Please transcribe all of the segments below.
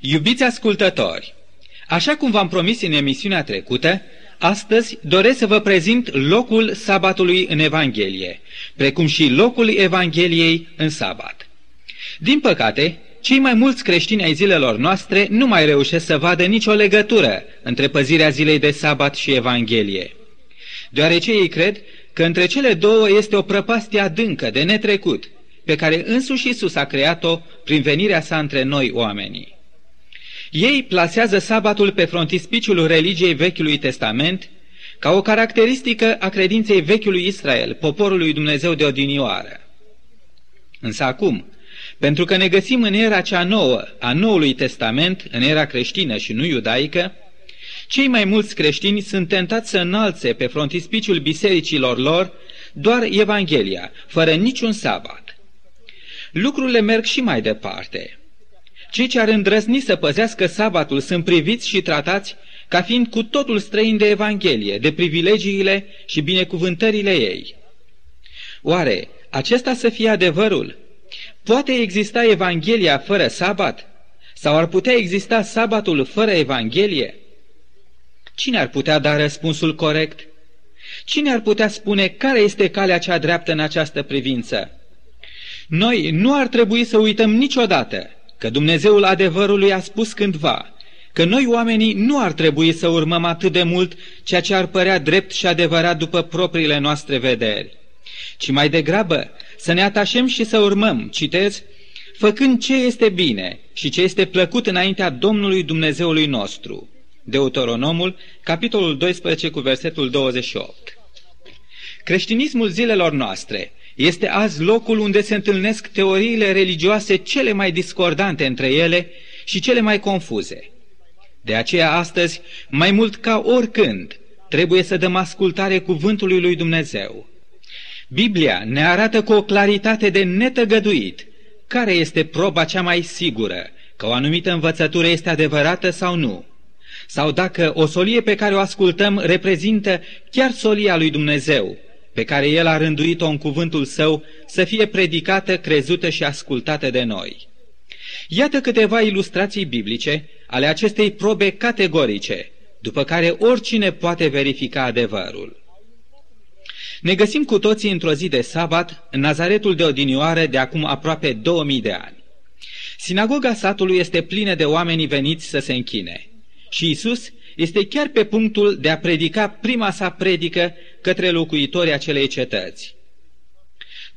Iubiți ascultători, așa cum v-am promis în emisiunea trecută, astăzi doresc să vă prezint locul sabatului în Evanghelie, precum și locul Evangheliei în sabat. Din păcate, cei mai mulți creștini ai zilelor noastre nu mai reușesc să vadă nicio legătură între păzirea zilei de sabat și Evanghelie, deoarece ei cred că între cele două este o prăpastie adâncă de netrecut, pe care însuși Isus a creat-o prin venirea sa între noi oamenii. Ei plasează sabatul pe frontispiciul religiei Vechiului Testament ca o caracteristică a credinței Vechiului Israel, poporului Dumnezeu de odinioară. Însă acum, pentru că ne găsim în era cea nouă a Noului Testament, în era creștină și nu iudaică, cei mai mulți creștini sunt tentați să înalțe pe frontispiciul bisericilor lor doar Evanghelia, fără niciun sabat. Lucrurile merg și mai departe. Cei ce ar îndrăzni să păzească sabatul sunt priviți și tratați ca fiind cu totul străini de Evanghelie, de privilegiile și binecuvântările ei. Oare acesta să fie adevărul? Poate exista Evanghelia fără sabat? Sau ar putea exista sabatul fără Evanghelie? Cine ar putea da răspunsul corect? Cine ar putea spune care este calea cea dreaptă în această privință? Noi nu ar trebui să uităm niciodată că Dumnezeul adevărului a spus cândva că noi oamenii nu ar trebui să urmăm atât de mult ceea ce ar părea drept și adevărat după propriile noastre vederi, ci mai degrabă să ne atașăm și să urmăm, citez, făcând ce este bine și ce este plăcut înaintea Domnului Dumnezeului nostru. Deuteronomul, capitolul 12 cu versetul 28. Creștinismul zilelor noastre este azi locul unde se întâlnesc teoriile religioase cele mai discordante între ele și cele mai confuze. De aceea astăzi, mai mult ca oricând, trebuie să dăm ascultare cuvântului lui Dumnezeu. Biblia ne arată cu o claritate de netăgăduit care este proba cea mai sigură că o anumită învățătură este adevărată sau nu, sau dacă o solie pe care o ascultăm reprezintă chiar solia lui Dumnezeu, pe care El a rânduit-o în cuvântul Său să fie predicată, crezută și ascultată de noi. Iată câteva ilustrații biblice ale acestei probe categorice, după care oricine poate verifica adevărul. Ne găsim cu toții într-o zi de sabat în Nazaretul de odinioară de acum aproape 2000 de ani. Sinagoga satului este plină de oameni veniți să se închine și Isus este chiar pe punctul de a predica prima sa predică către locuitorii acelei cetăți.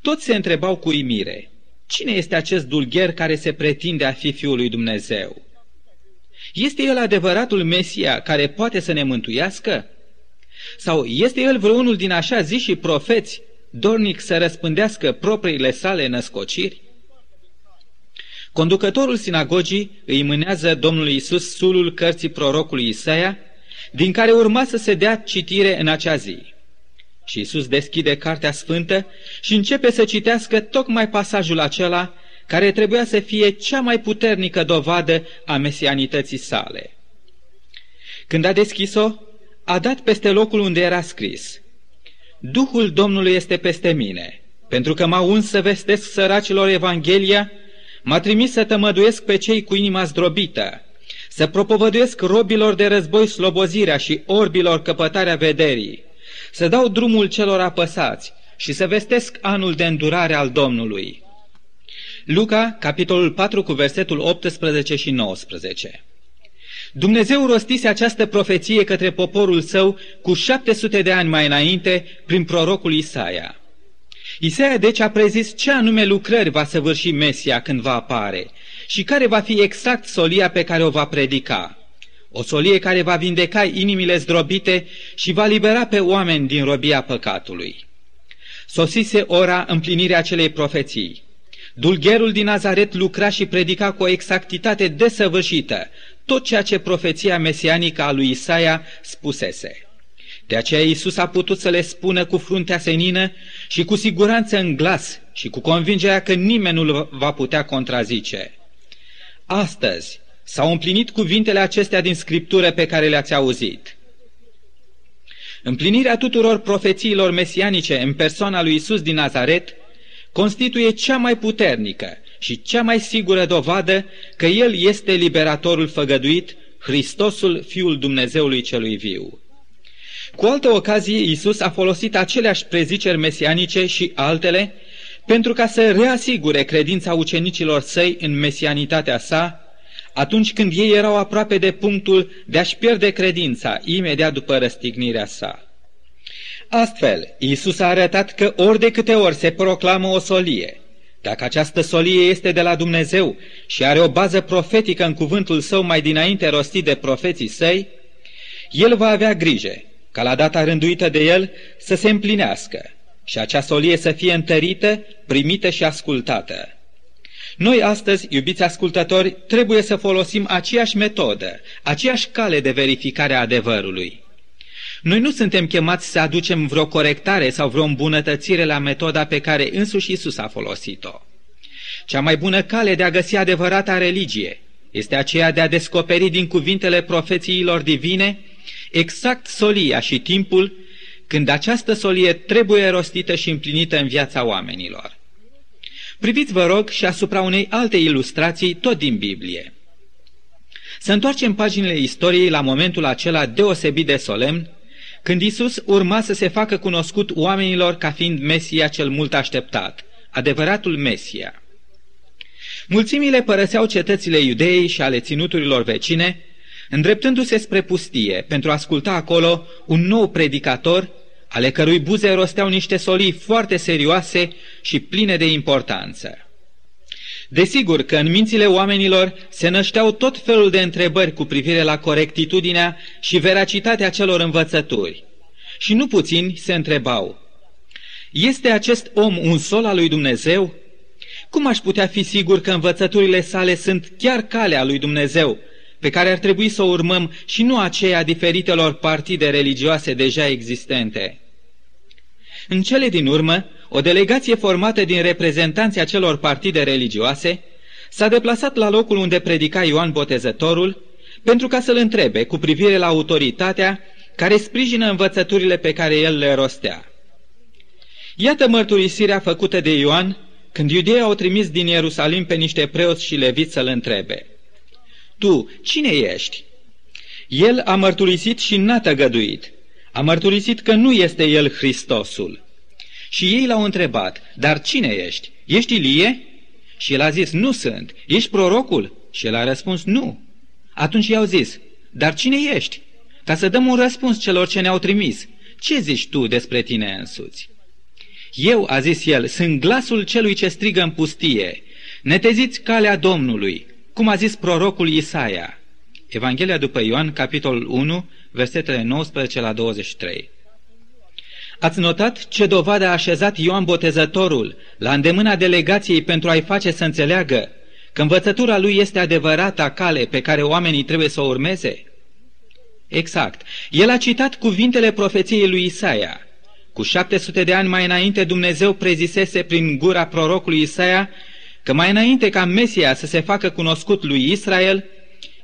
Toți se întrebau cu imire, cine este acest dulgher care se pretinde a fi Fiul lui Dumnezeu? Este el adevăratul Mesia care poate să ne mântuiască? Sau este el vreunul din așa zi și profeți, dornic să răspândească propriile sale născociri? Conducătorul sinagogii îi mânează Domnului Isus sulul cărții prorocului Isaia, din care urma să se dea citire în acea zi. Și Isus deschide Cartea Sfântă și începe să citească tocmai pasajul acela care trebuia să fie cea mai puternică dovadă a mesianității sale. Când a deschis-o, a dat peste locul unde era scris, Duhul Domnului este peste mine, pentru că m-a uns să vestesc săracilor Evanghelia M-a trimis să tămăduiesc pe cei cu inima zdrobită, să propovăduiesc robilor de război slobozirea și orbilor căpătarea vederii, să dau drumul celor apăsați și să vestesc anul de îndurare al Domnului. Luca, capitolul 4, cu versetul 18 și 19. Dumnezeu rostise această profeție către poporul său cu 700 de ani mai înainte prin prorocul Isaia. Isaia deci a prezis ce anume lucrări va săvârși Mesia când va apare și care va fi exact solia pe care o va predica. O solie care va vindeca inimile zdrobite și va libera pe oameni din robia păcatului. Sosise ora împlinirea acelei profeții. Dulgherul din Nazaret lucra și predica cu o exactitate desăvârșită tot ceea ce profeția mesianică a lui Isaia spusese. De aceea Iisus a putut să le spună cu fruntea senină și cu siguranță în glas și cu convingerea că nimeni nu va putea contrazice. Astăzi s-au împlinit cuvintele acestea din Scriptură pe care le-ați auzit. Împlinirea tuturor profețiilor mesianice în persoana lui Isus din Nazaret constituie cea mai puternică și cea mai sigură dovadă că El este liberatorul făgăduit, Hristosul, Fiul Dumnezeului celui viu. Cu altă ocazie, Iisus a folosit aceleași preziceri mesianice și altele pentru ca să reasigure credința ucenicilor săi în mesianitatea sa, atunci când ei erau aproape de punctul de a-și pierde credința imediat după răstignirea sa. Astfel, Iisus a arătat că ori de câte ori se proclamă o solie, dacă această solie este de la Dumnezeu și are o bază profetică în cuvântul său mai dinainte rostit de profeții săi, el va avea grijă ca la data rânduită de el să se împlinească și acea solie să fie întărită, primită și ascultată. Noi astăzi, iubiți ascultători, trebuie să folosim aceeași metodă, aceeași cale de verificare a adevărului. Noi nu suntem chemați să aducem vreo corectare sau vreo îmbunătățire la metoda pe care însuși Isus a folosit-o. Cea mai bună cale de a găsi adevărata religie este aceea de a descoperi din cuvintele profețiilor divine exact solia și timpul când această solie trebuie rostită și împlinită în viața oamenilor. Priviți, vă rog, și asupra unei alte ilustrații, tot din Biblie. Să întoarcem paginile istoriei la momentul acela deosebit de solemn, când Isus urma să se facă cunoscut oamenilor ca fiind Mesia cel mult așteptat, adevăratul Mesia. Mulțimile părăseau cetățile iudeii și ale ținuturilor vecine, îndreptându-se spre pustie pentru a asculta acolo un nou predicator, ale cărui buze rosteau niște solii foarte serioase și pline de importanță. Desigur că în mințile oamenilor se nășteau tot felul de întrebări cu privire la corectitudinea și veracitatea celor învățături. Și nu puțini se întrebau, este acest om un sol al lui Dumnezeu? Cum aș putea fi sigur că învățăturile sale sunt chiar calea lui Dumnezeu, pe care ar trebui să o urmăm și nu aceea diferitelor partide religioase deja existente? În cele din urmă, o delegație formată din reprezentanții acelor partide religioase s-a deplasat la locul unde predica Ioan Botezătorul pentru ca să-l întrebe cu privire la autoritatea care sprijină învățăturile pe care el le rostea. Iată mărturisirea făcută de Ioan când iudeii au trimis din Ierusalim pe niște preoți și leviți să-l întrebe. Tu, cine ești? El a mărturisit și n-a tăgăduit. A mărturisit că nu este el Hristosul. Și ei l-au întrebat, dar cine ești? Ești Ilie? Și el a zis, nu sunt. Ești prorocul? Și el a răspuns, nu. Atunci i-au zis, dar cine ești? Ca să dăm un răspuns celor ce ne-au trimis. Ce zici tu despre tine însuți? Eu, a zis el, sunt glasul celui ce strigă în pustie. Neteziți calea Domnului, cum a zis prorocul Isaia. Evanghelia după Ioan, capitolul 1, versetele 19 la 23. Ați notat ce dovadă a așezat Ioan Botezătorul la îndemâna delegației pentru a-i face să înțeleagă că învățătura lui este adevărata cale pe care oamenii trebuie să o urmeze? Exact. El a citat cuvintele profeției lui Isaia. Cu 700 de ani mai înainte Dumnezeu prezisese prin gura prorocului Isaia că mai înainte ca Mesia să se facă cunoscut lui Israel,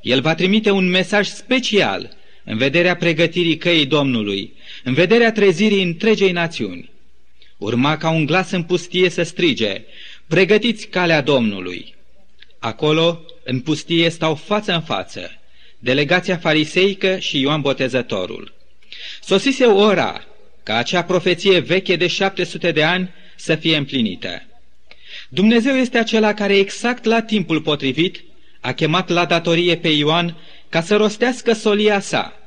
el va trimite un mesaj special în vederea pregătirii căii Domnului, în vederea trezirii întregei națiuni. Urma ca un glas în pustie să strige, pregătiți calea Domnului. Acolo, în pustie, stau față în față, delegația fariseică și Ioan Botezătorul. Sosise ora ca acea profeție veche de 700 de ani să fie împlinită. Dumnezeu este acela care exact la timpul potrivit a chemat la datorie pe Ioan ca să rostească solia sa,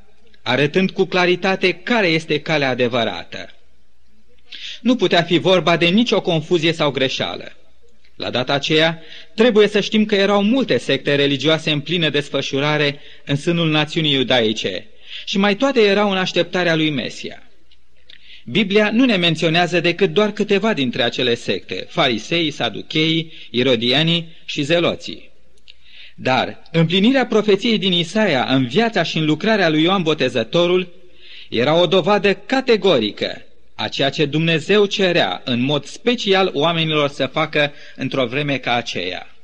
arătând cu claritate care este calea adevărată. Nu putea fi vorba de nicio confuzie sau greșeală. La data aceea, trebuie să știm că erau multe secte religioase în plină desfășurare în sânul națiunii iudaice și mai toate erau în așteptarea lui Mesia. Biblia nu ne menționează decât doar câteva dintre acele secte, farisei, saducheii, irodianii și zeloții. Dar împlinirea profeției din Isaia în viața și în lucrarea lui Ioan Botezătorul era o dovadă categorică a ceea ce Dumnezeu cerea în mod special oamenilor să facă într-o vreme ca aceea.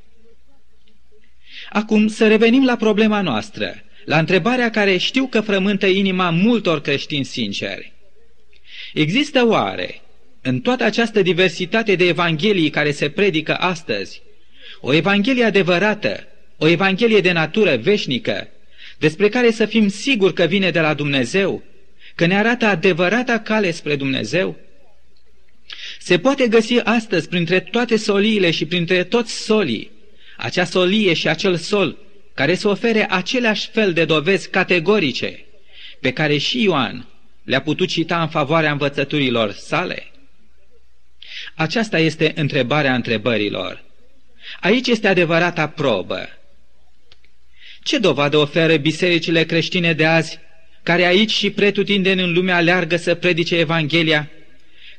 Acum să revenim la problema noastră, la întrebarea care știu că frământă inima multor creștini sinceri. Există oare, în toată această diversitate de evanghelii care se predică astăzi, O Evanghelie adevărată, o Evanghelie de natură veșnică, despre care să fim siguri că vine de la Dumnezeu, că ne arată adevărata cale spre Dumnezeu? Se poate găsi astăzi printre toate soliile și printre toți solii, acea solie și acel sol care să ofere aceleași fel de dovezi categorice pe care și Ioan le-a putut cita în favoarea învățăturilor sale? Aceasta este întrebarea întrebărilor. Aici este adevărata probă. Ce dovadă oferă bisericile creștine de azi, care aici și pretutindeni în lumea aleargă să predice Evanghelia?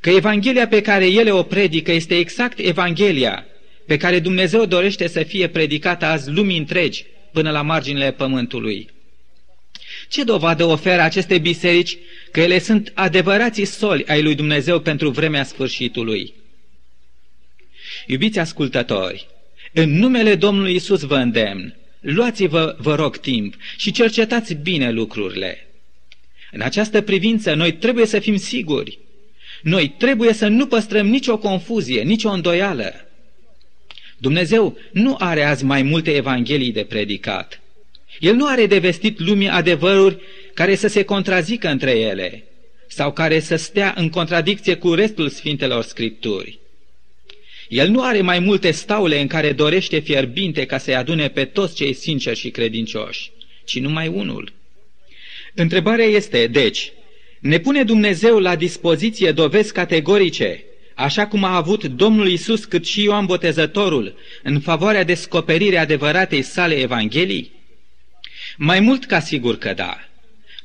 Că Evanghelia pe care ele o predică este exact Evanghelia pe care Dumnezeu dorește să fie predicată azi lumii întregi până la marginile pământului. Ce dovadă oferă aceste biserici că ele sunt adevărații soli ai lui Dumnezeu pentru vremea sfârșitului? Iubiți ascultători, în numele Domnului Isus vă îndemn, luați-vă, vă rog, timp și cercetați bine lucrurile. În această privință, noi trebuie să fim siguri. Noi trebuie să nu păstrăm nicio confuzie, nicio îndoială. Dumnezeu nu are azi mai multe evanghelii de predicat. El nu are de vestit lumii adevăruri care să se contrazică între ele sau care să stea în contradicție cu restul Sfintelor Scripturi. El nu are mai multe staule în care dorește fierbinte ca să-i adune pe toți cei sinceri și credincioși, ci numai unul. Întrebarea este, deci, ne pune Dumnezeu la dispoziție dovezi categorice, așa cum a avut Domnul Isus cât și Ioan Botezătorul, în favoarea descoperirii adevăratei sale Evangheliei? Mai mult ca sigur că da.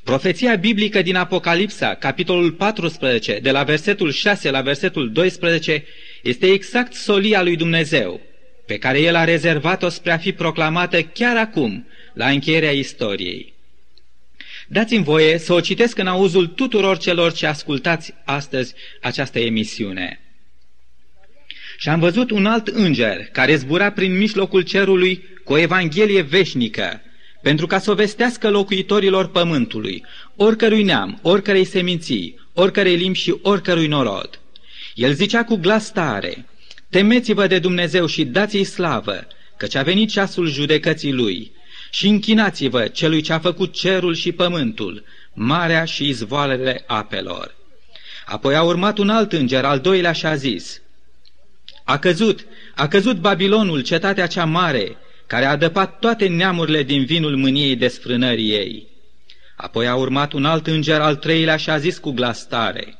Profeția biblică din Apocalipsa, capitolul 14, de la versetul 6 la versetul 12, este exact solia lui Dumnezeu, pe care El a rezervat-o spre a fi proclamată chiar acum, la încheierea istoriei. Dați-mi voie să o citesc în auzul tuturor celor ce ascultați astăzi această emisiune. Și am văzut un alt înger care zbura prin mijlocul cerului cu o evanghelie veșnică, pentru ca să o vestească locuitorilor pământului, oricărui neam, oricărei seminții, oricărei limbi și oricărui norod. El zicea cu glas tare, Temeți-vă de Dumnezeu și dați-i slavă, căci a venit ceasul judecății Lui, și închinați-vă celui ce a făcut cerul și pământul, marea și izvoalele apelor. Apoi a urmat un alt înger, al doilea, și a zis, A căzut, a căzut Babilonul, cetatea cea mare, care a adăpat toate neamurile din vinul mâniei desfrânării ei. Apoi a urmat un alt înger, al treilea, și a zis cu glas tare,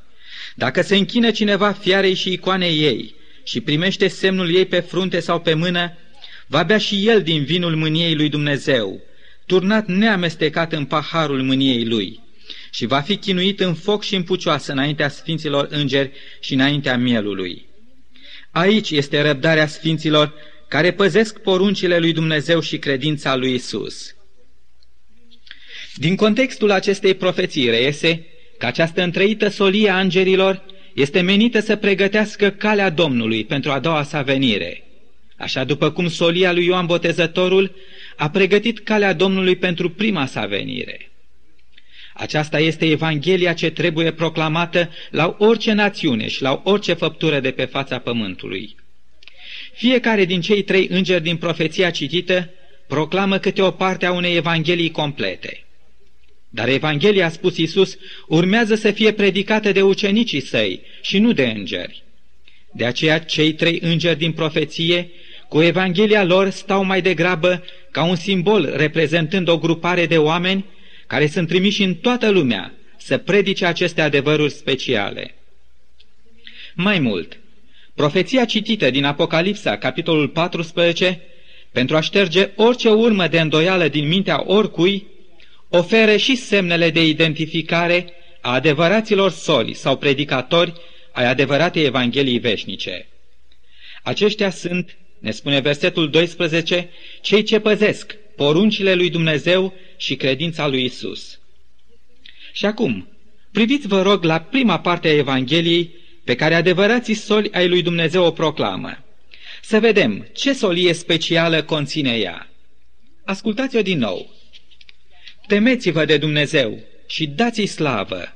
Dacă se închine cineva fiarei și icoanei ei și primește semnul ei pe frunte sau pe mână, va bea și el din vinul mâniei lui Dumnezeu, turnat neamestecat în paharul mâniei lui, și va fi chinuit în foc și în pucioasă înaintea sfinților îngeri și înaintea mielului. Aici este răbdarea sfinților care păzesc poruncile lui Dumnezeu și credința lui Isus. Din contextul acestei profeții reiese că această întreită solie a îngerilor este menită să pregătească calea Domnului pentru a doua sa venire. Așa după cum solia lui Ioan Botezătorul a pregătit calea Domnului pentru prima sa venire. Aceasta este Evanghelia ce trebuie proclamată la orice națiune și la orice făptură de pe fața pământului. Fiecare din cei trei îngeri din profeția citită proclamă câte o parte a unei evanghelii complete. Dar Evanghelia, a spus Iisus, urmează să fie predicată de ucenicii săi și nu de îngeri. De aceea cei trei îngeri din profeție, cu Evanghelia lor, stau mai degrabă ca un simbol reprezentând o grupare de oameni care sunt trimiși în toată lumea să predice aceste adevăruri speciale. Mai mult, Profeția citită din Apocalipsa, capitolul 14, pentru a șterge orice urmă de îndoială din mintea oricui, oferă și semnele de identificare a adevăraților soli sau predicatori ai adevăratei Evangheliei veșnice. Aceștia sunt, ne spune versetul 12, cei ce păzesc poruncile lui Dumnezeu și credința lui Isus. Și acum, priviți vă rog la prima parte a Evangheliei pe care adevărații soli ai lui Dumnezeu o proclamă. Să vedem ce solie specială conține ea. Ascultați-o din nou. Temeți-vă de Dumnezeu și dați-i slavă,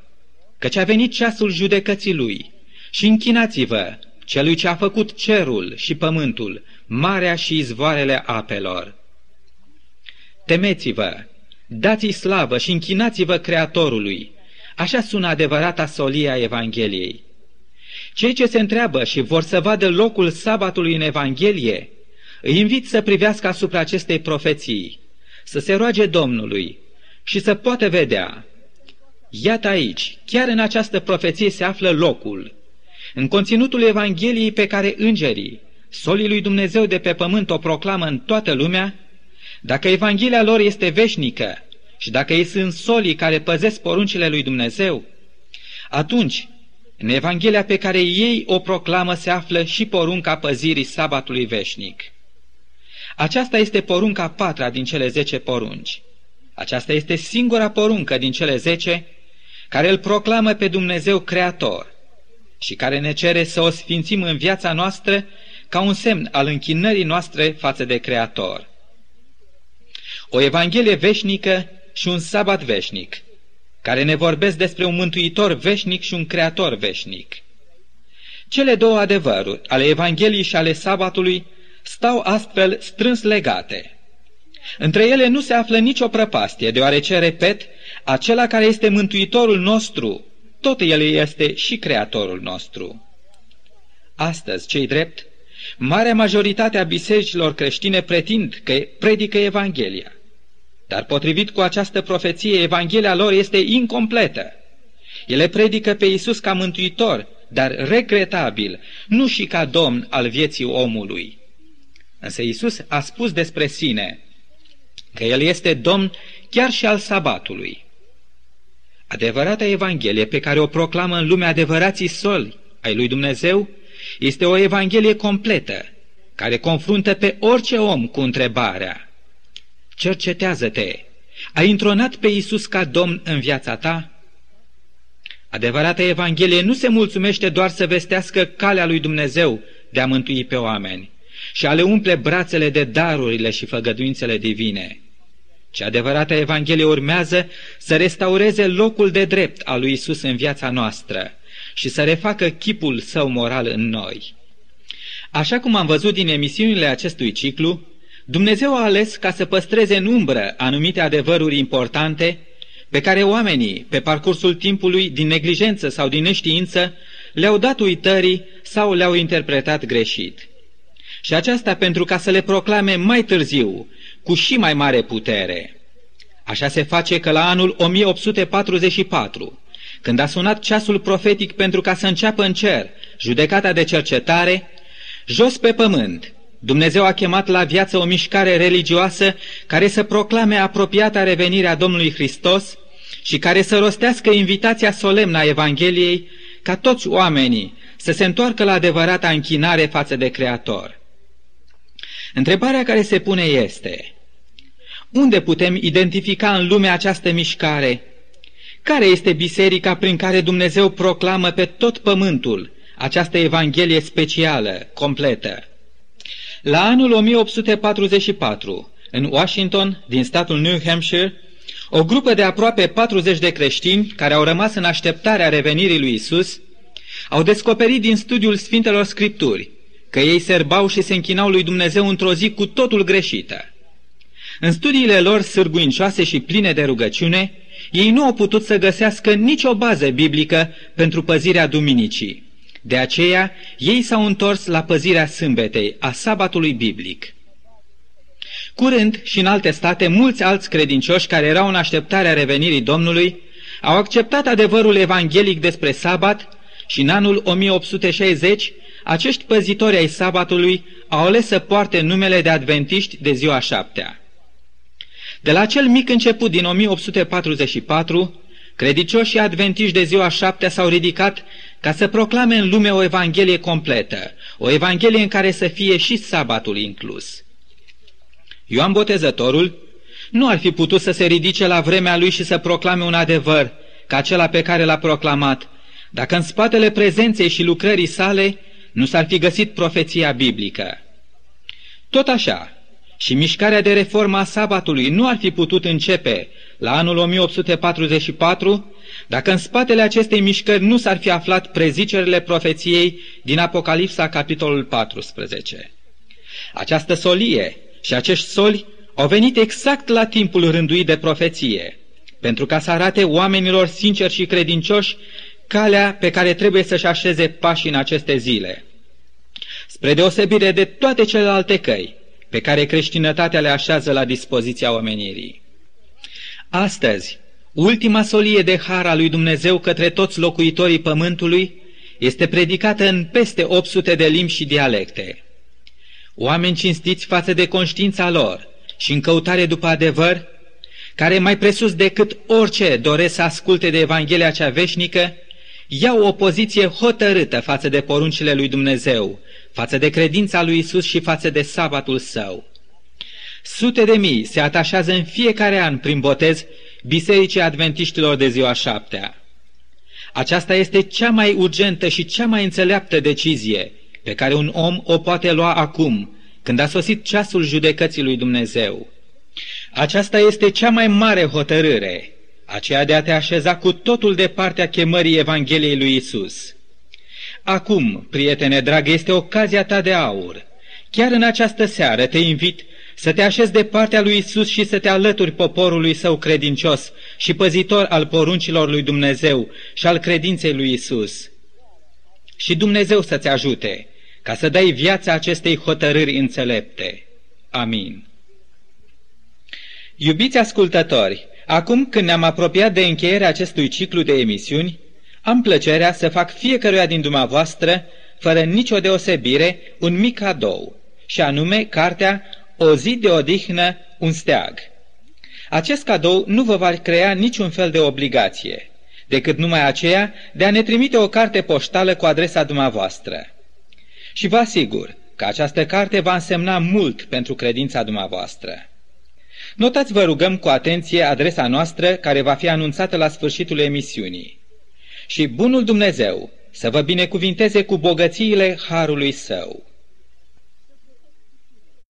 căci a venit ceasul judecății lui și închinați-vă celui ce a făcut cerul și pământul, marea și izvoarele apelor. Temeți-vă, dați-i slavă și închinați-vă Creatorului. Așa sună adevărata solia Evangheliei. Cei ce se întreabă și vor să vadă locul sabatului în Evanghelie, îi invit să privească asupra acestei profeții, să se roage Domnului și să poată vedea. Iată aici, chiar în această profeție se află locul, în conținutul Evangheliei pe care îngerii, solii lui Dumnezeu de pe pământ o proclamă în toată lumea, dacă Evanghelia lor este veșnică și dacă ei sunt solii care păzesc poruncile lui Dumnezeu, atunci, în Evanghelia pe care ei o proclamă se află și porunca păzirii sabatului veșnic. Aceasta este porunca patra din cele zece porunci. Aceasta este singura poruncă din cele zece care îl proclamă pe Dumnezeu Creator și care ne cere să o sfințim în viața noastră ca un semn al închinării noastre față de Creator. O Evanghelie veșnică și un sabat veșnic, care ne vorbesc despre un mântuitor veșnic și un creator veșnic. Cele două adevăruri, ale Evangheliei și ale sabatului, stau astfel strâns legate. Între ele nu se află nicio prăpastie, deoarece, repet, acela care este mântuitorul nostru, tot el este și creatorul nostru. Astăzi, cei drept, marea majoritate a bisericilor creștine pretind că predică Evanghelia. Dar potrivit cu această profeție, Evanghelia lor este incompletă. Ele predică pe Iisus ca mântuitor, dar regretabil, nu și ca domn al vieții omului. Însă Iisus a spus despre sine că El este domn chiar și al sabatului. Adevărata Evanghelie pe care o proclamă în lumea adevărații soli ai lui Dumnezeu este o Evanghelie completă, care confruntă pe orice om cu întrebarea Cercetează-te! Ai intronat pe Iisus ca Domn în viața ta? Adevărata Evanghelie nu se mulțumește doar să vestească calea lui Dumnezeu de a mântui pe oameni și a le umple brațele de darurile și făgăduințele divine, ci adevărata Evanghelie urmează să restaureze locul de drept al lui Isus în viața noastră și să refacă chipul său moral în noi. Așa cum am văzut din emisiunile acestui ciclu, Dumnezeu a ales ca să păstreze în umbră anumite adevăruri importante pe care oamenii, pe parcursul timpului, din neglijență sau din neștiință, le-au dat uitării sau le-au interpretat greșit. Și aceasta pentru ca să le proclame mai târziu, cu și mai mare putere. Așa se face că la anul 1844, când a sunat ceasul profetic pentru ca să înceapă în cer judecata de cercetare, jos pe pământ, Dumnezeu a chemat la viață o mișcare religioasă care să proclame apropiata revenirea Domnului Hristos și care să rostească invitația solemnă a Evangheliei ca toți oamenii să se întoarcă la adevărata închinare față de Creator. Întrebarea care se pune este, unde putem identifica în lume această mișcare? Care este biserica prin care Dumnezeu proclamă pe tot pământul această Evanghelie specială, completă? La anul 1844, în Washington, din statul New Hampshire, o grupă de aproape 40 de creștini care au rămas în așteptarea revenirii lui Isus au descoperit din studiul Sfintelor Scripturi că ei serbau și se închinau lui Dumnezeu într-o zi cu totul greșită. În studiile lor sârguincioase și pline de rugăciune, ei nu au putut să găsească nicio bază biblică pentru păzirea duminicii. De aceea, ei s-au întors la păzirea sâmbetei, a sabatului biblic. Curând și în alte state, mulți alți credincioși care erau în așteptarea revenirii Domnului au acceptat adevărul evanghelic despre sabat și în anul 1860 acești păzitori ai sabatului au ales să poarte numele de adventiști de ziua șaptea. De la cel mic început din 1844, Credicioșii adventiști de ziua șaptea s-au ridicat ca să proclame în lume o evanghelie completă, o evanghelie în care să fie și sabatul inclus. Ioan Botezătorul nu ar fi putut să se ridice la vremea lui și să proclame un adevăr ca acela pe care l-a proclamat, dacă în spatele prezenței și lucrării sale nu s-ar fi găsit profeția biblică. Tot așa, și mișcarea de reformă a sabatului nu ar fi putut începe la anul 1844 dacă în spatele acestei mișcări nu s-ar fi aflat prezicerile profeției din Apocalipsa, capitolul 14. Această solie și acești soli au venit exact la timpul rânduit de profeție, pentru ca să arate oamenilor sinceri și credincioși calea pe care trebuie să-și așeze pașii în aceste zile. Spre deosebire de toate celelalte căi pe care creștinătatea le așează la dispoziția omenirii. Astăzi, ultima solie de har a lui Dumnezeu către toți locuitorii pământului este predicată în peste 800 de limbi și dialecte. Oameni cinstiți față de conștiința lor și în căutare după adevăr, care mai presus decât orice doresc să asculte de Evanghelia cea veșnică, iau o poziție hotărâtă față de poruncile lui Dumnezeu, față de credința lui Isus și față de sabatul său. Sute de mii se atașează în fiecare an prin botez Bisericii Adventiștilor de ziua șaptea. Aceasta este cea mai urgentă și cea mai înțeleaptă decizie pe care un om o poate lua acum, când a sosit ceasul judecății lui Dumnezeu. Aceasta este cea mai mare hotărâre, aceea de a te așeza cu totul de partea chemării Evangheliei lui Isus. Acum, prietene drag, este ocazia ta de aur. Chiar în această seară te invit să te așezi de partea lui Isus și să te alături poporului său credincios și păzitor al poruncilor lui Dumnezeu și al credinței lui Isus. Și Dumnezeu să-ți ajute ca să dai viața acestei hotărâri înțelepte. Amin. Iubiți ascultători, acum când ne-am apropiat de încheierea acestui ciclu de emisiuni, am plăcerea să fac fiecăruia din dumneavoastră, fără nicio deosebire, un mic cadou, și anume cartea O zi de odihnă, un steag. Acest cadou nu vă va crea niciun fel de obligație, decât numai aceea de a ne trimite o carte poștală cu adresa dumneavoastră. Și vă asigur că această carte va însemna mult pentru credința dumneavoastră. Notați, vă rugăm cu atenție adresa noastră care va fi anunțată la sfârșitul emisiunii. Și bunul Dumnezeu să vă binecuvinteze cu bogățiile harului său.